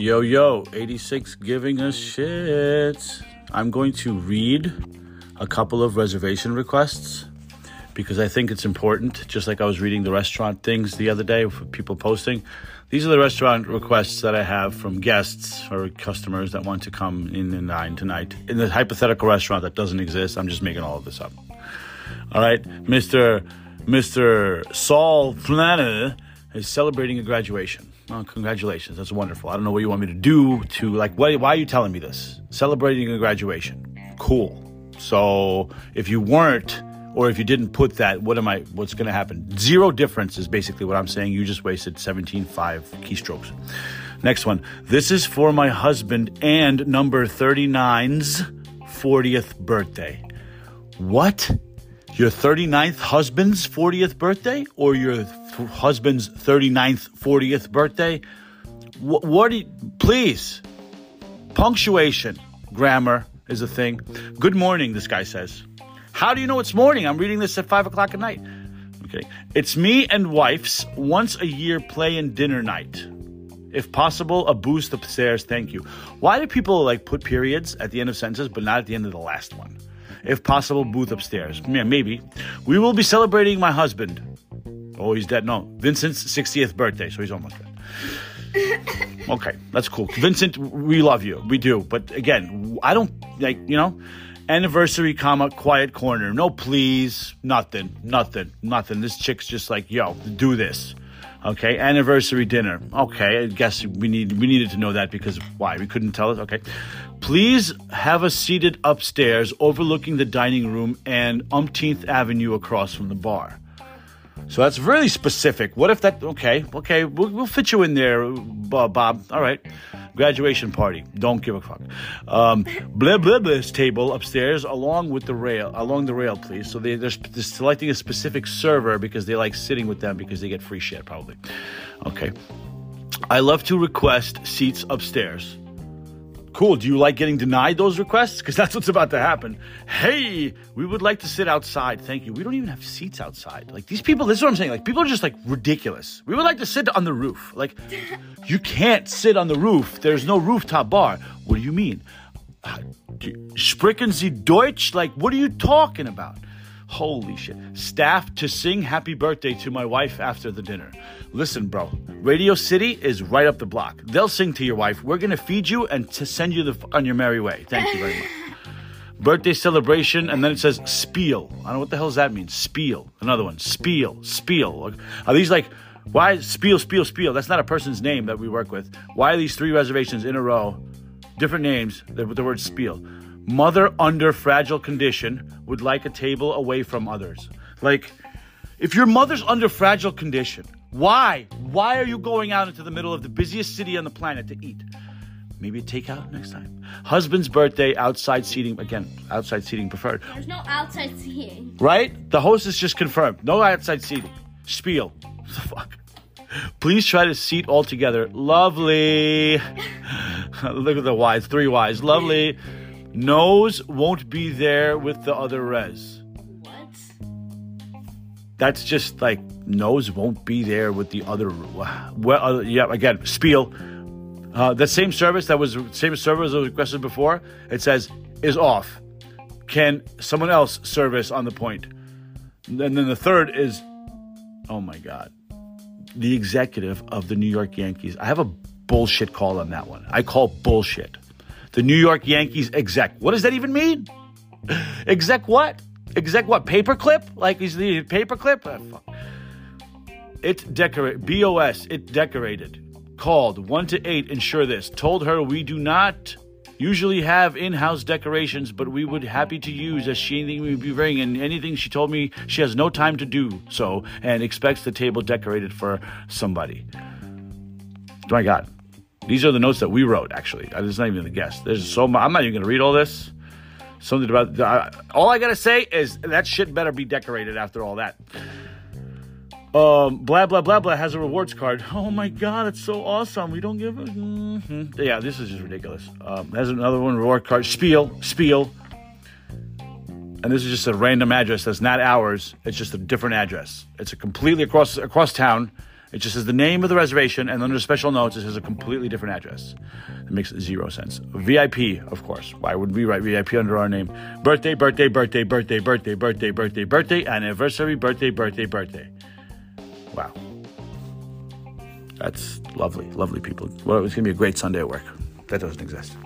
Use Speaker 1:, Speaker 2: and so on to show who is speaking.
Speaker 1: Yo, yo, 86 giving us shit. I'm going to read a couple of reservation requests because I think it's important. Just like I was reading the restaurant things the other day for people posting. These are the restaurant requests that I have from guests or customers that want to come in and dine tonight in the hypothetical restaurant that doesn't exist. I'm just making all of this up. All right, Mr. Mr. Saul Flanner is celebrating a graduation. Oh, congratulations. That's wonderful. I don't know what you want me to do to, like, why, why are you telling me this? Celebrating a graduation. Cool. So if you weren't, or if you didn't put that, what am I, what's going to happen? Zero difference is basically what I'm saying. You just wasted 17.5 keystrokes. Next one. This is for my husband and number 39's 40th birthday. What? Your 39th husband's 40th birthday or your th- husband's 39th 40th birthday? Wh- what do you, please, punctuation, grammar is a thing. Good morning, this guy says. How do you know it's morning? I'm reading this at 5 o'clock at night. Okay. It's me and wife's once a year play and dinner night. If possible, a boost upstairs, thank you. Why do people like put periods at the end of sentences but not at the end of the last one? If possible, booth upstairs. Yeah, maybe. We will be celebrating my husband. Oh, he's dead. No, Vincent's 60th birthday, so he's almost dead. okay, that's cool. Vincent, we love you. We do. But again, I don't like, you know, anniversary, comma, quiet corner. No, please. Nothing. Nothing. Nothing. This chick's just like, yo, do this. Okay, anniversary dinner. Okay, I guess we need we needed to know that because why? We couldn't tell us. Okay. Please have us seated upstairs overlooking the dining room and Umpteenth Avenue across from the bar. So that's really specific. What if that? Okay, okay, we'll, we'll fit you in there, Bob. Bob. All right. Graduation party. Don't give a fuck. Um, blah blah blah's table upstairs, along with the rail, along the rail, please. So they, they're, they're selecting a specific server because they like sitting with them because they get free shit, probably. Okay. I love to request seats upstairs. Cool. Do you like getting denied those requests? Because that's what's about to happen. Hey, we would like to sit outside. Thank you. We don't even have seats outside. Like these people, this is what I'm saying. Like people are just like ridiculous. We would like to sit on the roof. Like you can't sit on the roof. There's no rooftop bar. What do you mean? Uh, Sprechen Sie Deutsch? Like what are you talking about? Holy shit. Staff to sing happy birthday to my wife after the dinner. Listen, bro, Radio City is right up the block. They'll sing to your wife. We're going to feed you and to send you the, on your merry way. Thank you very much. Birthday celebration, and then it says spiel. I don't know what the hell does that mean. Spiel. Another one. Spiel. Spiel. Are these like, why spiel, spiel, spiel? That's not a person's name that we work with. Why are these three reservations in a row, different names, with the word spiel? Mother under fragile condition would like a table away from others. Like, if your mother's under fragile condition, why? Why are you going out into the middle of the busiest city on the planet to eat? Maybe take out next time. Husband's birthday, outside seating. Again, outside seating preferred.
Speaker 2: There's no outside seating.
Speaker 1: Right? The host is just confirmed. No outside seating. Spiel. What the fuck? Please try to seat all together. Lovely. Look at the Y's. Three Y's. Lovely. Nose won't be there with the other res.
Speaker 2: What?
Speaker 1: That's just like nose won't be there with the other. Well, uh, yeah, again, spiel. Uh, the same service that was same service that was requested before. It says is off. Can someone else service on the point? And then the third is, oh my god, the executive of the New York Yankees. I have a bullshit call on that one. I call bullshit. The New York Yankees exec. What does that even mean? Exec what? Exec what? Paperclip? Like he's the paperclip? Ah, fuck. It decorate BOS. It decorated. Called one to eight. Ensure this. Told her we do not usually have in-house decorations, but we would happy to use as she anything we would be bringing and anything she told me she has no time to do so and expects the table decorated for somebody. My God. These are the notes that we wrote, actually. It's not even the guess. There's so much. I'm not even going to read all this. Something about. Uh, all I got to say is that shit better be decorated after all that. Um, blah, blah, blah, blah has a rewards card. Oh my God, it's so awesome. We don't give a. Mm-hmm. Yeah, this is just ridiculous. Um, has another one reward card. Spiel, spiel. And this is just a random address that's not ours. It's just a different address. It's a completely across across town It just says the name of the reservation, and under special notes, it says a completely different address. It makes zero sense. VIP, of course. Why would we write VIP under our name? Birthday, birthday, birthday, birthday, birthday, birthday, birthday, birthday, anniversary, birthday, birthday, birthday. Wow. That's lovely, lovely people. Well, it's going to be a great Sunday at work. That doesn't exist.